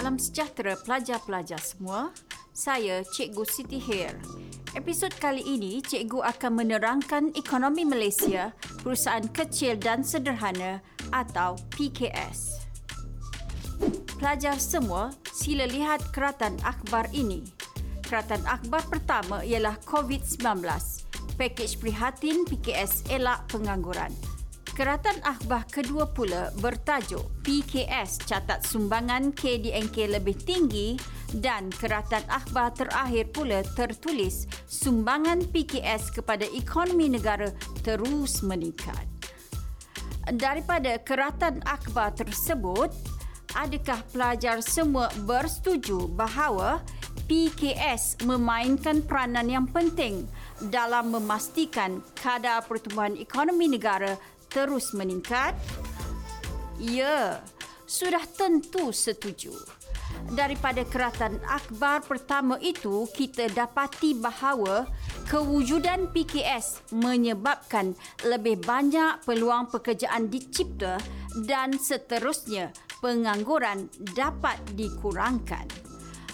Salam sejahtera pelajar-pelajar semua. Saya Cikgu Siti Hair. Episod kali ini, Cikgu akan menerangkan ekonomi Malaysia, perusahaan kecil dan sederhana atau PKS. Pelajar semua, sila lihat keratan akhbar ini. Keratan akhbar pertama ialah COVID-19. Pakej prihatin PKS elak pengangguran. Keratan akhbar kedua pula bertajuk PKS catat sumbangan KDNK lebih tinggi dan keratan akhbar terakhir pula tertulis sumbangan PKS kepada ekonomi negara terus meningkat. Daripada keratan akhbar tersebut, adakah pelajar semua bersetuju bahawa PKS memainkan peranan yang penting dalam memastikan kadar pertumbuhan ekonomi negara terus meningkat? Ya, sudah tentu setuju. Daripada keratan akhbar pertama itu, kita dapati bahawa kewujudan PKS menyebabkan lebih banyak peluang pekerjaan dicipta dan seterusnya pengangguran dapat dikurangkan.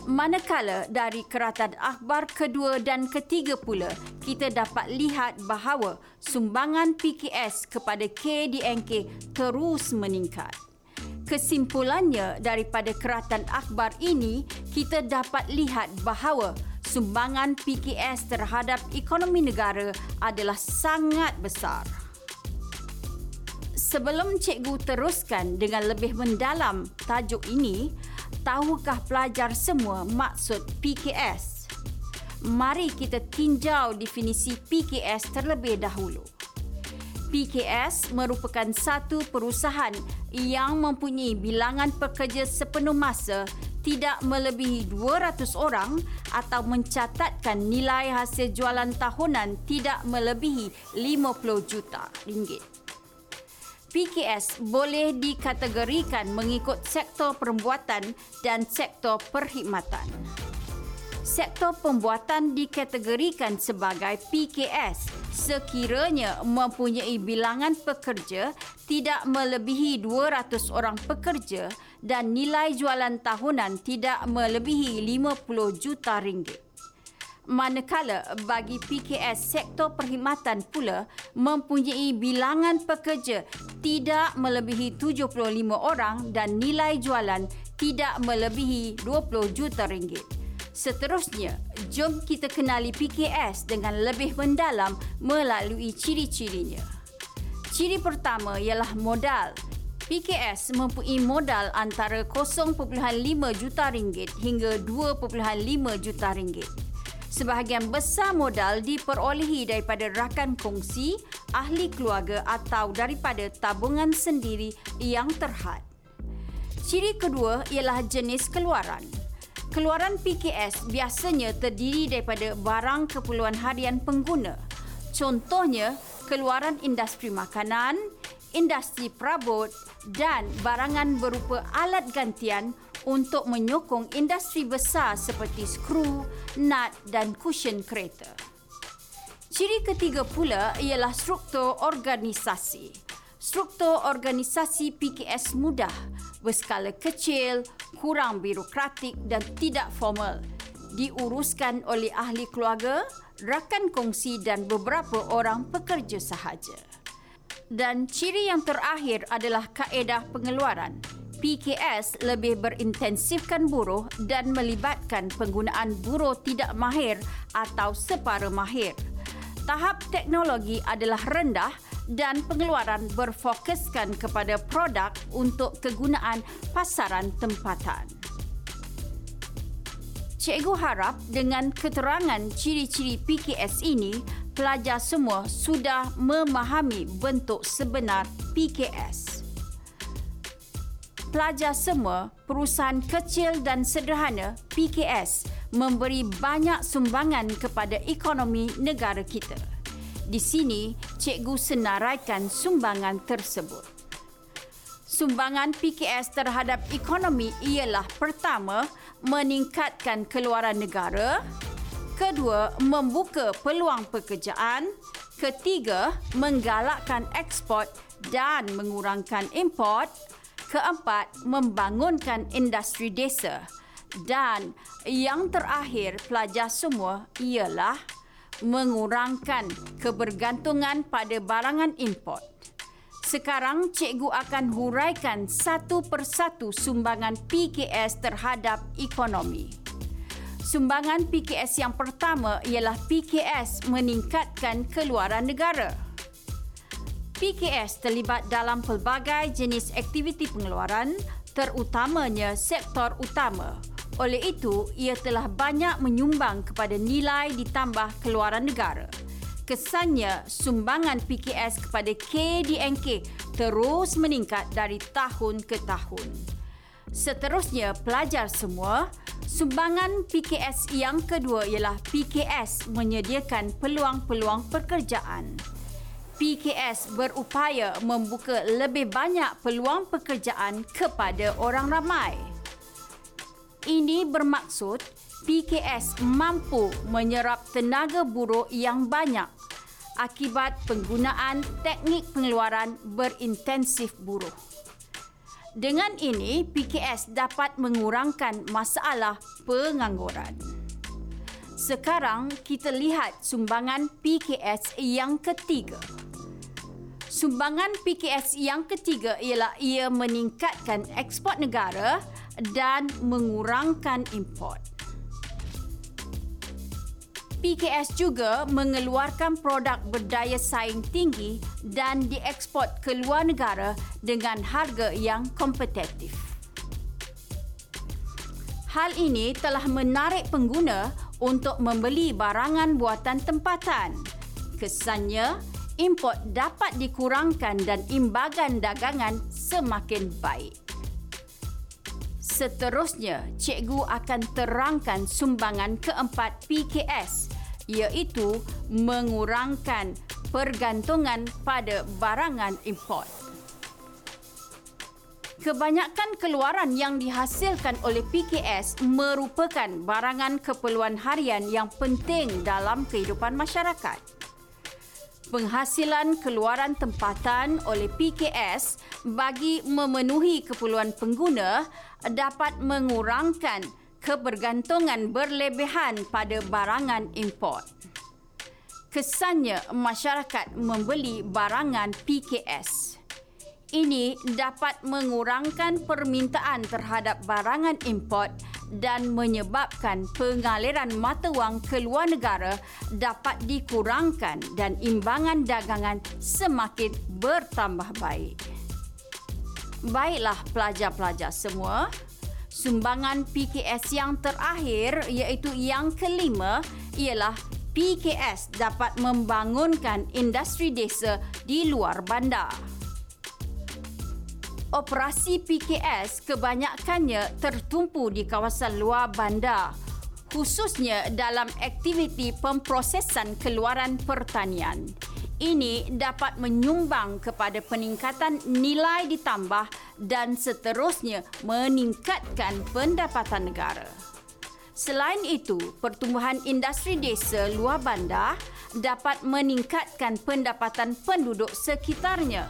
Manakala dari keratan akhbar kedua dan ketiga pula, kita dapat lihat bahawa sumbangan PKS kepada KDNK terus meningkat. Kesimpulannya daripada keratan akhbar ini, kita dapat lihat bahawa sumbangan PKS terhadap ekonomi negara adalah sangat besar. Sebelum cikgu teruskan dengan lebih mendalam tajuk ini, tahukah pelajar semua maksud PKS? Mari kita tinjau definisi PKS terlebih dahulu. PKS merupakan satu perusahaan yang mempunyai bilangan pekerja sepenuh masa tidak melebihi 200 orang atau mencatatkan nilai hasil jualan tahunan tidak melebihi 50 juta ringgit. PKS boleh dikategorikan mengikut sektor perbuatan dan sektor perkhidmatan. Sektor pembuatan dikategorikan sebagai PKS sekiranya mempunyai bilangan pekerja tidak melebihi 200 orang pekerja dan nilai jualan tahunan tidak melebihi 50 juta ringgit manakala bagi PKS sektor perkhidmatan pula mempunyai bilangan pekerja tidak melebihi 75 orang dan nilai jualan tidak melebihi 20 juta ringgit. Seterusnya, jom kita kenali PKS dengan lebih mendalam melalui ciri-cirinya. Ciri pertama ialah modal. PKS mempunyai modal antara 0.5 juta ringgit hingga 2.5 juta ringgit. Sebahagian besar modal diperolehi daripada rakan kongsi, ahli keluarga atau daripada tabungan sendiri yang terhad. Ciri kedua ialah jenis keluaran. Keluaran PKS biasanya terdiri daripada barang keperluan harian pengguna. Contohnya, keluaran industri makanan, industri perabot dan barangan berupa alat gantian untuk menyokong industri besar seperti skru, nut dan cushion kereta. Ciri ketiga pula ialah struktur organisasi. Struktur organisasi PKS mudah, berskala kecil, kurang birokratik dan tidak formal. Diuruskan oleh ahli keluarga, rakan kongsi dan beberapa orang pekerja sahaja. Dan ciri yang terakhir adalah kaedah pengeluaran. PKS lebih berintensifkan buruh dan melibatkan penggunaan buruh tidak mahir atau separa mahir. Tahap teknologi adalah rendah dan pengeluaran berfokuskan kepada produk untuk kegunaan pasaran tempatan. Cikgu harap dengan keterangan ciri-ciri PKS ini, pelajar semua sudah memahami bentuk sebenar PKS pelajar semua, perusahaan kecil dan sederhana PKS memberi banyak sumbangan kepada ekonomi negara kita. Di sini, cikgu senaraikan sumbangan tersebut. Sumbangan PKS terhadap ekonomi ialah pertama, meningkatkan keluaran negara, kedua, membuka peluang pekerjaan, ketiga, menggalakkan ekspor dan mengurangkan import, Keempat, membangunkan industri desa. Dan yang terakhir pelajar semua ialah mengurangkan kebergantungan pada barangan import. Sekarang cikgu akan huraikan satu persatu sumbangan PKS terhadap ekonomi. Sumbangan PKS yang pertama ialah PKS meningkatkan keluaran negara. PKS terlibat dalam pelbagai jenis aktiviti pengeluaran terutamanya sektor utama oleh itu, ia telah banyak menyumbang kepada nilai ditambah keluaran negara. Kesannya, sumbangan PKS kepada KDNK terus meningkat dari tahun ke tahun. Seterusnya, pelajar semua, sumbangan PKS yang kedua ialah PKS menyediakan peluang-peluang pekerjaan. PKS berupaya membuka lebih banyak peluang pekerjaan kepada orang ramai. Ini bermaksud PKS mampu menyerap tenaga buruh yang banyak akibat penggunaan teknik pengeluaran berintensif buruh. Dengan ini, PKS dapat mengurangkan masalah pengangguran. Sekarang kita lihat sumbangan PKS yang ketiga. Sumbangan PKS yang ketiga ialah ia meningkatkan ekspor negara dan mengurangkan import. PKS juga mengeluarkan produk berdaya saing tinggi dan diekspor ke luar negara dengan harga yang kompetitif. Hal ini telah menarik pengguna untuk membeli barangan buatan tempatan. Kesannya, import dapat dikurangkan dan imbagan dagangan semakin baik. Seterusnya, cikgu akan terangkan sumbangan keempat PKS iaitu mengurangkan pergantungan pada barangan import. Kebanyakan keluaran yang dihasilkan oleh PKS merupakan barangan keperluan harian yang penting dalam kehidupan masyarakat penghasilan keluaran tempatan oleh PKS bagi memenuhi keperluan pengguna dapat mengurangkan kebergantungan berlebihan pada barangan import. Kesannya masyarakat membeli barangan PKS. Ini dapat mengurangkan permintaan terhadap barangan import dan menyebabkan pengaliran mata wang ke luar negara dapat dikurangkan dan imbangan dagangan semakin bertambah baik. Baiklah pelajar-pelajar semua, sumbangan PKS yang terakhir iaitu yang kelima ialah PKS dapat membangunkan industri desa di luar bandar operasi PKS kebanyakannya tertumpu di kawasan luar bandar khususnya dalam aktiviti pemprosesan keluaran pertanian. Ini dapat menyumbang kepada peningkatan nilai ditambah dan seterusnya meningkatkan pendapatan negara. Selain itu, pertumbuhan industri desa luar bandar dapat meningkatkan pendapatan penduduk sekitarnya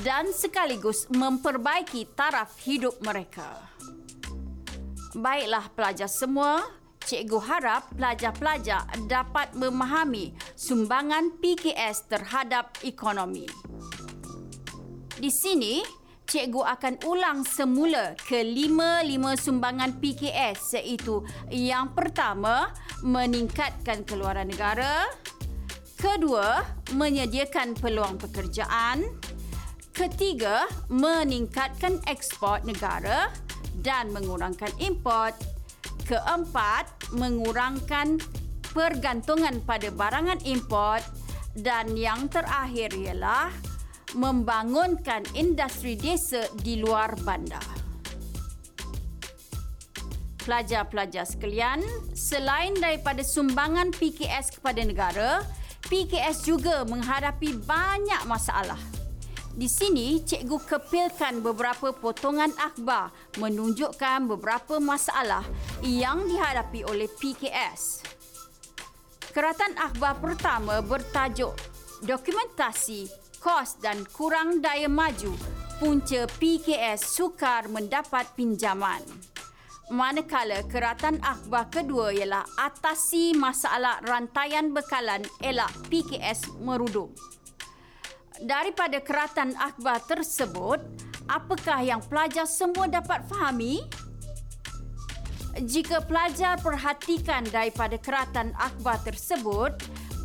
dan sekaligus memperbaiki taraf hidup mereka. Baiklah pelajar semua, cikgu harap pelajar-pelajar dapat memahami sumbangan PKS terhadap ekonomi. Di sini, cikgu akan ulang semula ke lima-lima sumbangan PKS iaitu yang pertama, meningkatkan keluaran negara, kedua, menyediakan peluang pekerjaan, Ketiga, meningkatkan ekspor negara dan mengurangkan import. Keempat, mengurangkan pergantungan pada barangan import dan yang terakhir ialah membangunkan industri desa di luar bandar. Pelajar-pelajar sekalian, selain daripada sumbangan PKS kepada negara, PKS juga menghadapi banyak masalah. Di sini, cikgu kepilkan beberapa potongan akhbar menunjukkan beberapa masalah yang dihadapi oleh PKS. Keratan akhbar pertama bertajuk Dokumentasi Kos dan Kurang Daya Maju punca PKS sukar mendapat pinjaman. Manakala keratan akhbar kedua ialah atasi masalah rantaian bekalan elak PKS merudum. Daripada keratan akhbar tersebut, apakah yang pelajar semua dapat fahami? Jika pelajar perhatikan daripada keratan akhbar tersebut,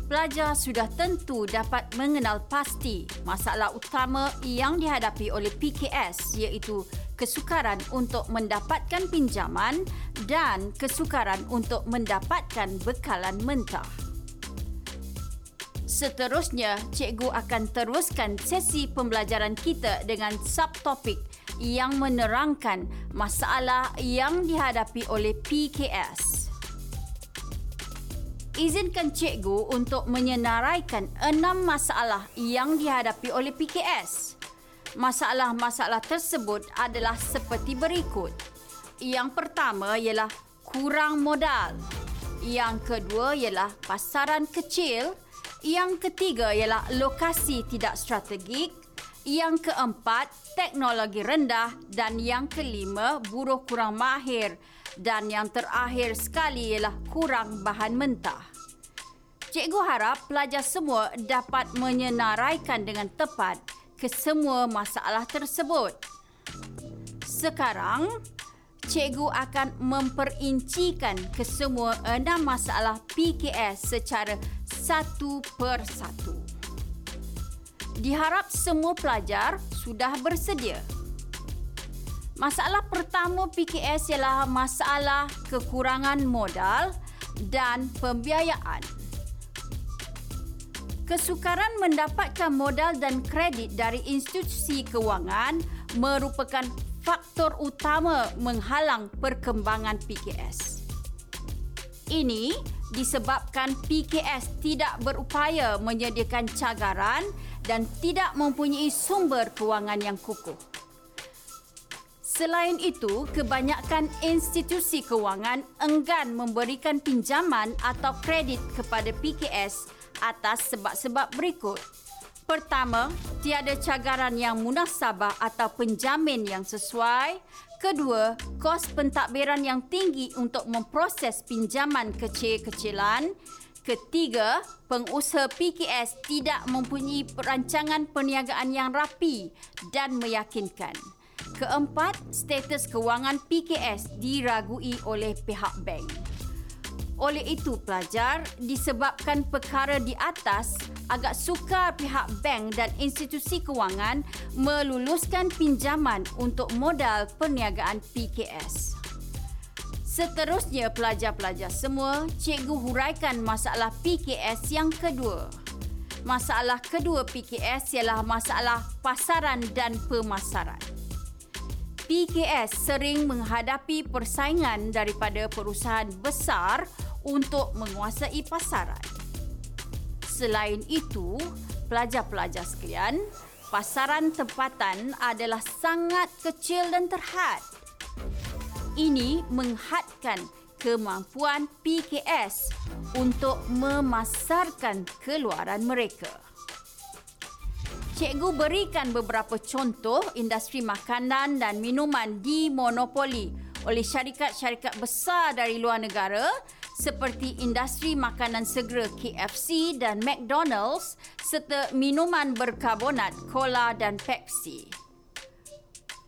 pelajar sudah tentu dapat mengenal pasti masalah utama yang dihadapi oleh PKS iaitu kesukaran untuk mendapatkan pinjaman dan kesukaran untuk mendapatkan bekalan mentah. Seterusnya, cikgu akan teruskan sesi pembelajaran kita dengan subtopik yang menerangkan masalah yang dihadapi oleh PKS. Izinkan cikgu untuk menyenaraikan enam masalah yang dihadapi oleh PKS. Masalah-masalah tersebut adalah seperti berikut. Yang pertama ialah kurang modal. Yang kedua ialah pasaran kecil. Yang ketiga ialah lokasi tidak strategik. Yang keempat, teknologi rendah dan yang kelima, buruh kurang mahir dan yang terakhir sekali ialah kurang bahan mentah. Cikgu harap pelajar semua dapat menyenaraikan dengan tepat ke semua masalah tersebut. Sekarang, cikgu akan memperincikan ke semua enam masalah PKS secara satu persatu. Diharap semua pelajar sudah bersedia. Masalah pertama PKS ialah masalah kekurangan modal dan pembiayaan. Kesukaran mendapatkan modal dan kredit dari institusi kewangan merupakan faktor utama menghalang perkembangan PKS. Ini disebabkan PKS tidak berupaya menyediakan cagaran dan tidak mempunyai sumber kewangan yang kukuh. Selain itu, kebanyakan institusi kewangan enggan memberikan pinjaman atau kredit kepada PKS atas sebab-sebab berikut. Pertama, tiada cagaran yang munasabah atau penjamin yang sesuai. Kedua, kos pentadbiran yang tinggi untuk memproses pinjaman kecil-kecilan. Ketiga, pengusaha PKS tidak mempunyai perancangan perniagaan yang rapi dan meyakinkan. Keempat, status kewangan PKS diragui oleh pihak bank. Oleh itu, pelajar disebabkan perkara di atas agak sukar pihak bank dan institusi kewangan meluluskan pinjaman untuk modal perniagaan PKS. Seterusnya pelajar-pelajar semua, cikgu huraikan masalah PKS yang kedua. Masalah kedua PKS ialah masalah pasaran dan pemasaran. PKS sering menghadapi persaingan daripada perusahaan besar untuk menguasai pasaran. Selain itu, pelajar-pelajar sekalian, pasaran tempatan adalah sangat kecil dan terhad ini menghadkan kemampuan PKS untuk memasarkan keluaran mereka. Cikgu berikan beberapa contoh industri makanan dan minuman dimonopoli oleh syarikat-syarikat besar dari luar negara seperti industri makanan segera KFC dan McDonald's serta minuman berkarbonat Cola dan Pepsi.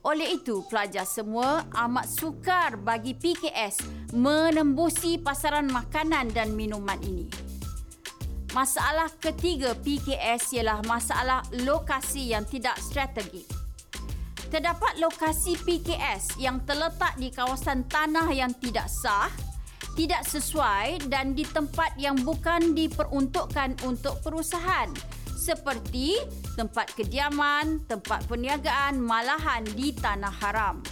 Oleh itu, pelajar semua amat sukar bagi PKS menembusi pasaran makanan dan minuman ini. Masalah ketiga PKS ialah masalah lokasi yang tidak strategik. Terdapat lokasi PKS yang terletak di kawasan tanah yang tidak sah, tidak sesuai dan di tempat yang bukan diperuntukkan untuk perusahaan seperti tempat kediaman, tempat perniagaan, malahan di tanah haram.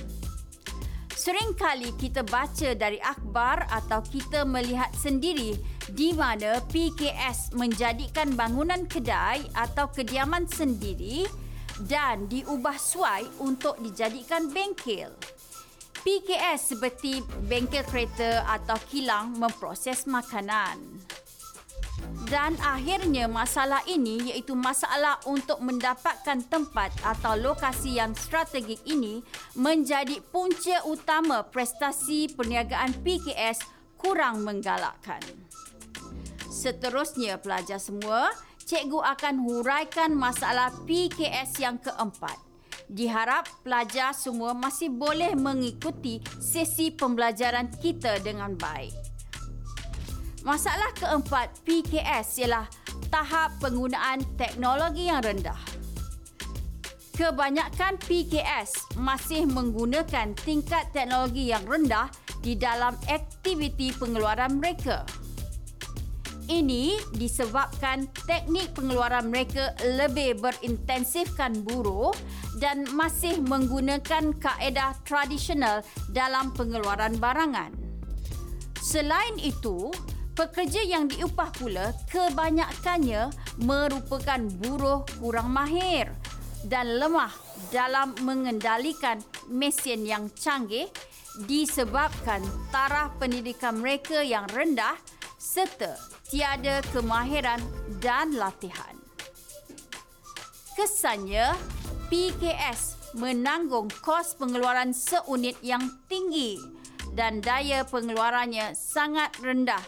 Seringkali kita baca dari akhbar atau kita melihat sendiri di mana PKS menjadikan bangunan kedai atau kediaman sendiri dan diubah suai untuk dijadikan bengkel. PKS seperti bengkel kereta atau kilang memproses makanan. Dan akhirnya masalah ini iaitu masalah untuk mendapatkan tempat atau lokasi yang strategik ini menjadi punca utama prestasi perniagaan PKS kurang menggalakkan. Seterusnya pelajar semua, cikgu akan huraikan masalah PKS yang keempat. Diharap pelajar semua masih boleh mengikuti sesi pembelajaran kita dengan baik. Masalah keempat PKS ialah tahap penggunaan teknologi yang rendah. Kebanyakan PKS masih menggunakan tingkat teknologi yang rendah di dalam aktiviti pengeluaran mereka. Ini disebabkan teknik pengeluaran mereka lebih berintensifkan buruh dan masih menggunakan kaedah tradisional dalam pengeluaran barangan. Selain itu, pekerja yang diupah pula kebanyakannya merupakan buruh kurang mahir dan lemah dalam mengendalikan mesin yang canggih disebabkan taraf pendidikan mereka yang rendah serta tiada kemahiran dan latihan. Kesannya, PKS menanggung kos pengeluaran seunit yang tinggi dan daya pengeluarannya sangat rendah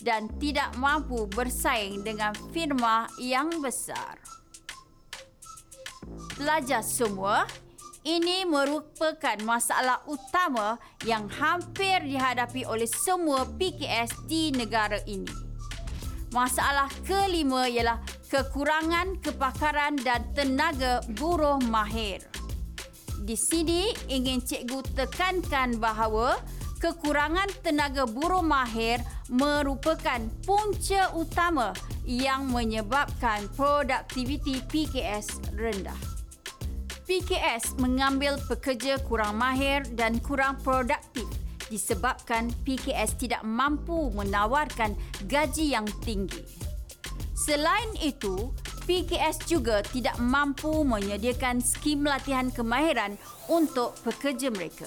dan tidak mampu bersaing dengan firma yang besar. Pelajar semua, ini merupakan masalah utama yang hampir dihadapi oleh semua PKS di negara ini. Masalah kelima ialah kekurangan kepakaran dan tenaga buruh mahir. Di sini ingin cikgu tekankan bahawa kekurangan tenaga buruh mahir merupakan punca utama yang menyebabkan produktiviti PKS rendah. PKS mengambil pekerja kurang mahir dan kurang produktif disebabkan PKS tidak mampu menawarkan gaji yang tinggi. Selain itu, PKS juga tidak mampu menyediakan skim latihan kemahiran untuk pekerja mereka.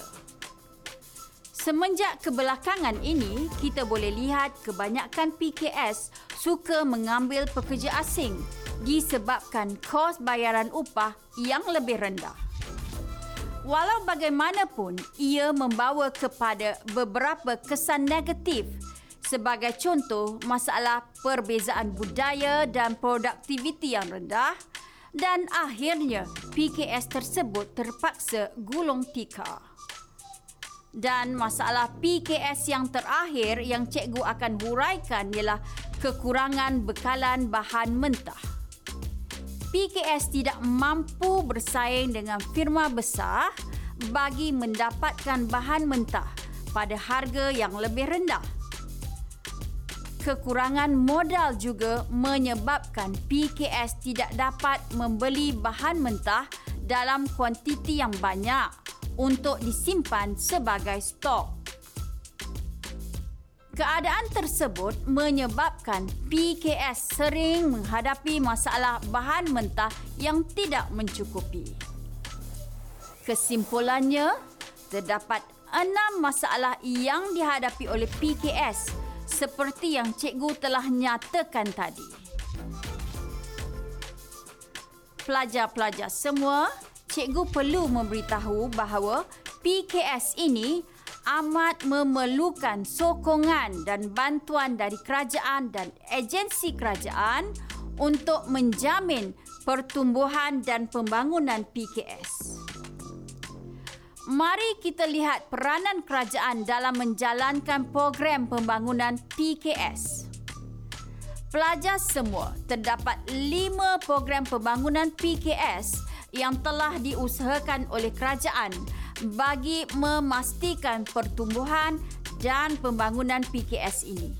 Semenjak kebelakangan ini, kita boleh lihat kebanyakan PKS suka mengambil pekerja asing disebabkan kos bayaran upah yang lebih rendah. Walau bagaimanapun, ia membawa kepada beberapa kesan negatif sebagai contoh masalah perbezaan budaya dan produktiviti yang rendah dan akhirnya PKS tersebut terpaksa gulung tikar. Dan masalah PKS yang terakhir yang cikgu akan huraikan ialah kekurangan bekalan bahan mentah. PKS tidak mampu bersaing dengan firma besar bagi mendapatkan bahan mentah pada harga yang lebih rendah. Kekurangan modal juga menyebabkan PKS tidak dapat membeli bahan mentah dalam kuantiti yang banyak untuk disimpan sebagai stok. Keadaan tersebut menyebabkan PKS sering menghadapi masalah bahan mentah yang tidak mencukupi. Kesimpulannya, terdapat enam masalah yang dihadapi oleh PKS seperti yang cikgu telah nyatakan tadi. Pelajar-pelajar semua, cikgu perlu memberitahu bahawa PKS ini amat memerlukan sokongan dan bantuan dari kerajaan dan agensi kerajaan untuk menjamin pertumbuhan dan pembangunan PKS. Mari kita lihat peranan kerajaan dalam menjalankan program pembangunan PKS. Pelajar semua, terdapat lima program pembangunan PKS yang telah diusahakan oleh kerajaan bagi memastikan pertumbuhan dan pembangunan PKS ini.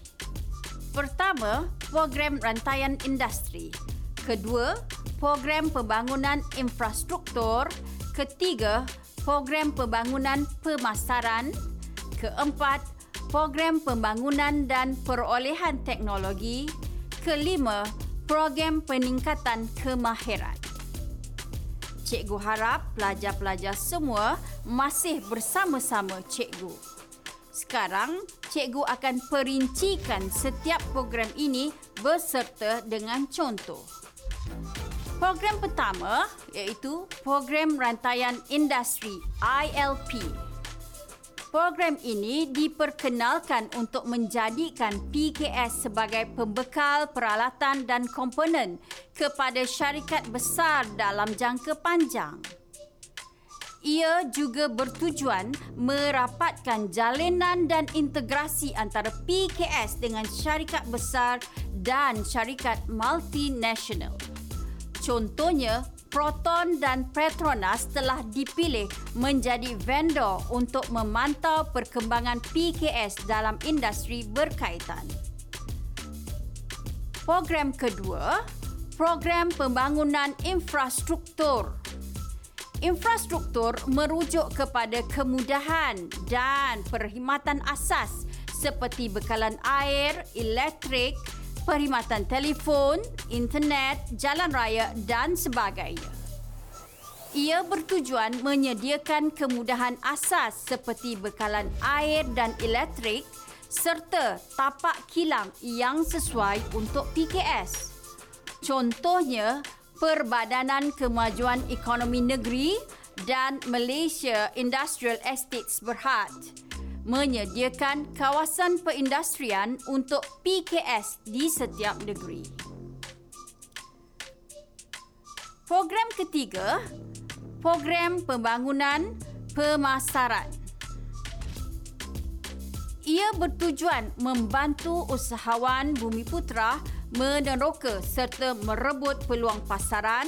Pertama, program rantaian industri. Kedua, program pembangunan infrastruktur. Ketiga, program pembangunan pemasaran. Keempat, program pembangunan dan perolehan teknologi. Kelima, program peningkatan kemahiran. Cikgu harap pelajar-pelajar semua masih bersama-sama cikgu. Sekarang, cikgu akan perincikan setiap program ini beserta dengan contoh. Program pertama iaitu Program Rantaian Industri ILP. Program ini diperkenalkan untuk menjadikan PKS sebagai pembekal peralatan dan komponen kepada syarikat besar dalam jangka panjang. Ia juga bertujuan merapatkan jalinan dan integrasi antara PKS dengan syarikat besar dan syarikat multinasional. Contohnya, Proton dan Petronas telah dipilih menjadi vendor untuk memantau perkembangan PKS dalam industri berkaitan. Program kedua, program pembangunan infrastruktur Infrastruktur merujuk kepada kemudahan dan perkhidmatan asas seperti bekalan air, elektrik, perkhidmatan telefon, internet, jalan raya dan sebagainya. Ia bertujuan menyediakan kemudahan asas seperti bekalan air dan elektrik serta tapak kilang yang sesuai untuk PKS. Contohnya, Perbadanan Kemajuan Ekonomi Negeri dan Malaysia Industrial Estates Berhad menyediakan kawasan perindustrian untuk PKS di setiap negeri. Program ketiga, program pembangunan pemasaran. Ia bertujuan membantu usahawan Bumi Putra meneroka serta merebut peluang pasaran,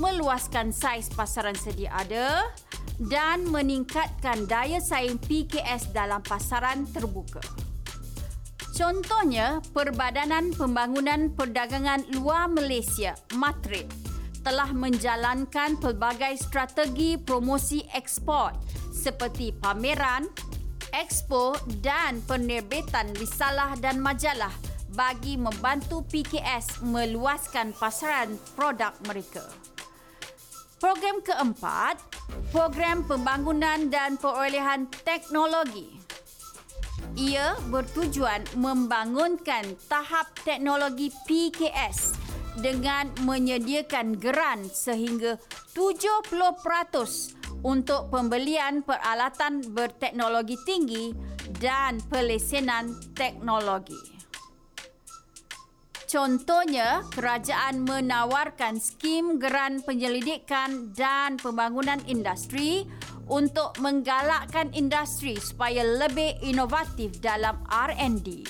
meluaskan saiz pasaran sedia ada dan meningkatkan daya saing PKS dalam pasaran terbuka. Contohnya, Perbadanan Pembangunan Perdagangan Luar Malaysia, MATRID, telah menjalankan pelbagai strategi promosi ekspor seperti pameran, expo dan penerbitan risalah dan majalah bagi membantu PKS meluaskan pasaran produk mereka. Program keempat, program pembangunan dan perolehan teknologi. Ia bertujuan membangunkan tahap teknologi PKS dengan menyediakan geran sehingga 70% untuk pembelian peralatan berteknologi tinggi dan pelesenan teknologi. Contohnya, kerajaan menawarkan skim geran penyelidikan dan pembangunan industri untuk menggalakkan industri supaya lebih inovatif dalam R&D.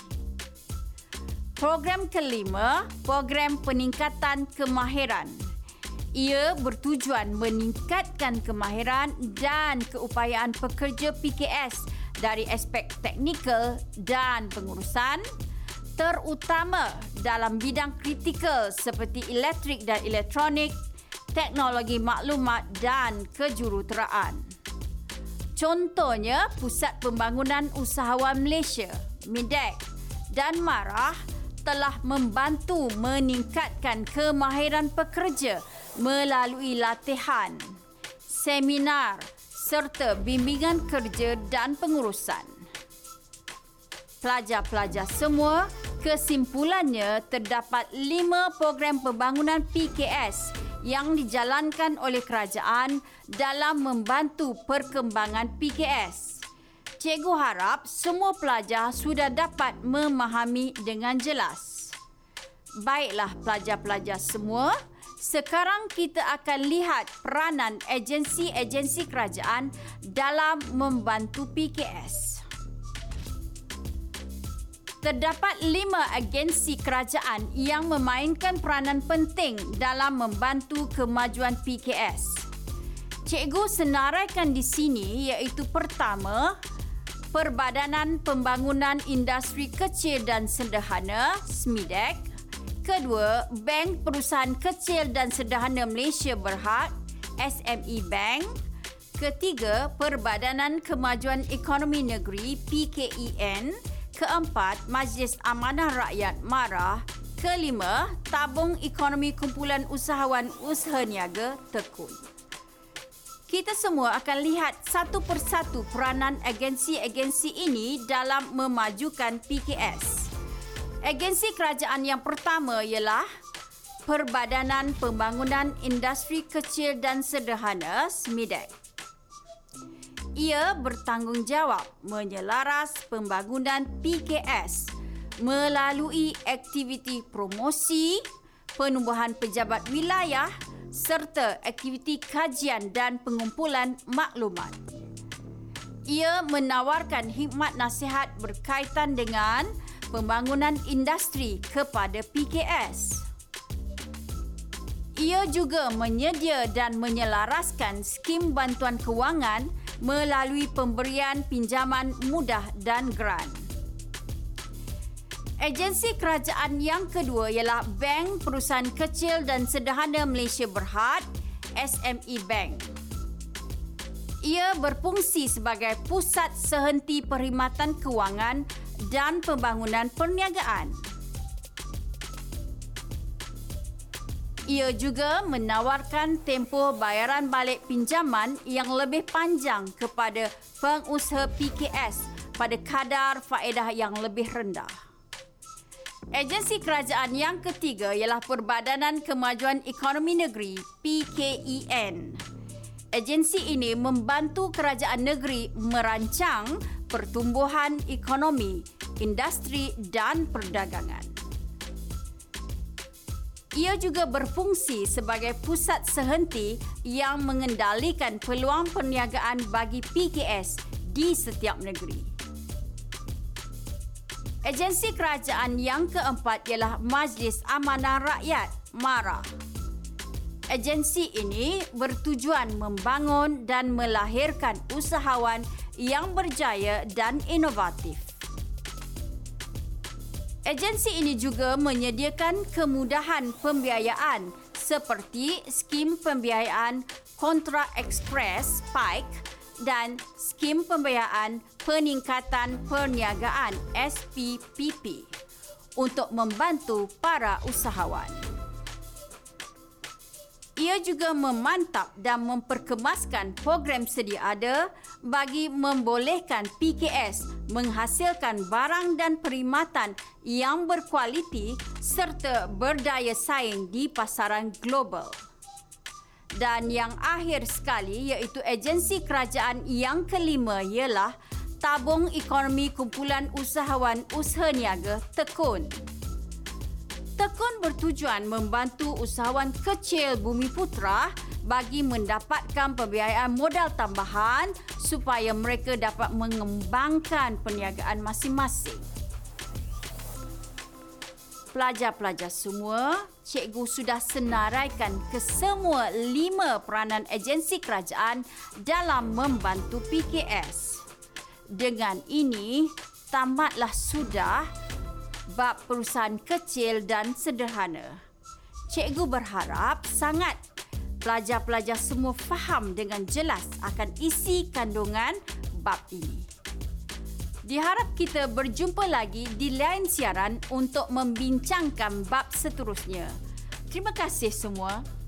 Program kelima, program peningkatan kemahiran. Ia bertujuan meningkatkan kemahiran dan keupayaan pekerja PKS dari aspek teknikal dan pengurusan, terutama dalam bidang kritikal seperti elektrik dan elektronik, teknologi maklumat dan kejuruteraan. Contohnya, Pusat Pembangunan Usahawan Malaysia, MIDEC dan MARAH telah membantu meningkatkan kemahiran pekerja melalui latihan, seminar serta bimbingan kerja dan pengurusan. Pelajar-pelajar semua Kesimpulannya, terdapat lima program pembangunan PKS yang dijalankan oleh kerajaan dalam membantu perkembangan PKS. Cikgu harap semua pelajar sudah dapat memahami dengan jelas. Baiklah pelajar-pelajar semua, sekarang kita akan lihat peranan agensi-agensi kerajaan dalam membantu PKS terdapat lima agensi kerajaan yang memainkan peranan penting dalam membantu kemajuan PKS. Cikgu senaraikan di sini iaitu pertama, Perbadanan Pembangunan Industri Kecil dan Sederhana SMIDEC, kedua, Bank Perusahaan Kecil dan Sederhana Malaysia Berhad SME Bank, ketiga, Perbadanan Kemajuan Ekonomi Negeri PKEN, Keempat, Majlis Amanah Rakyat MARAH. Kelima, Tabung Ekonomi Kumpulan Usahawan Usaha Niaga Tekun. Kita semua akan lihat satu persatu peranan agensi-agensi ini dalam memajukan PKS. Agensi kerajaan yang pertama ialah Perbadanan Pembangunan Industri Kecil dan Sederhana SMIDEC. Ia bertanggungjawab menyelaras pembangunan PKS melalui aktiviti promosi, penumbuhan pejabat wilayah serta aktiviti kajian dan pengumpulan maklumat. Ia menawarkan hikmat nasihat berkaitan dengan pembangunan industri kepada PKS. Ia juga menyedia dan menyelaraskan skim bantuan kewangan melalui pemberian pinjaman mudah dan grant. Agensi kerajaan yang kedua ialah Bank Perusahaan Kecil dan Sederhana Malaysia Berhad, SME Bank. Ia berfungsi sebagai pusat sehenti perkhidmatan kewangan dan pembangunan perniagaan. Ia juga menawarkan tempoh bayaran balik pinjaman yang lebih panjang kepada pengusaha PKS pada kadar faedah yang lebih rendah. Agensi kerajaan yang ketiga ialah Perbadanan Kemajuan Ekonomi Negeri PKEN. Agensi ini membantu kerajaan negeri merancang pertumbuhan ekonomi, industri dan perdagangan. Ia juga berfungsi sebagai pusat sehenti yang mengendalikan peluang perniagaan bagi PKS di setiap negeri. Agensi kerajaan yang keempat ialah Majlis Amanah Rakyat, MARA. Agensi ini bertujuan membangun dan melahirkan usahawan yang berjaya dan inovatif. Agensi ini juga menyediakan kemudahan pembiayaan seperti skim pembiayaan kontra ekspres PIKE dan skim pembiayaan peningkatan perniagaan SPPP untuk membantu para usahawan. Ia juga memantap dan memperkemaskan program sedia ada bagi membolehkan PKS menghasilkan barang dan perkhidmatan yang berkualiti serta berdaya saing di pasaran global. Dan yang akhir sekali iaitu agensi kerajaan yang kelima ialah Tabung Ekonomi Kumpulan Usahawan Usaha Niaga Tekun. Tekun bertujuan membantu usahawan kecil Bumi Putra bagi mendapatkan pembiayaan modal tambahan supaya mereka dapat mengembangkan perniagaan masing-masing pelajar-pelajar semua, cikgu sudah senaraikan ke semua lima peranan agensi kerajaan dalam membantu PKS. Dengan ini, tamatlah sudah bab perusahaan kecil dan sederhana. Cikgu berharap sangat pelajar-pelajar semua faham dengan jelas akan isi kandungan bab ini. Diharap kita berjumpa lagi di lain siaran untuk membincangkan bab seterusnya. Terima kasih semua.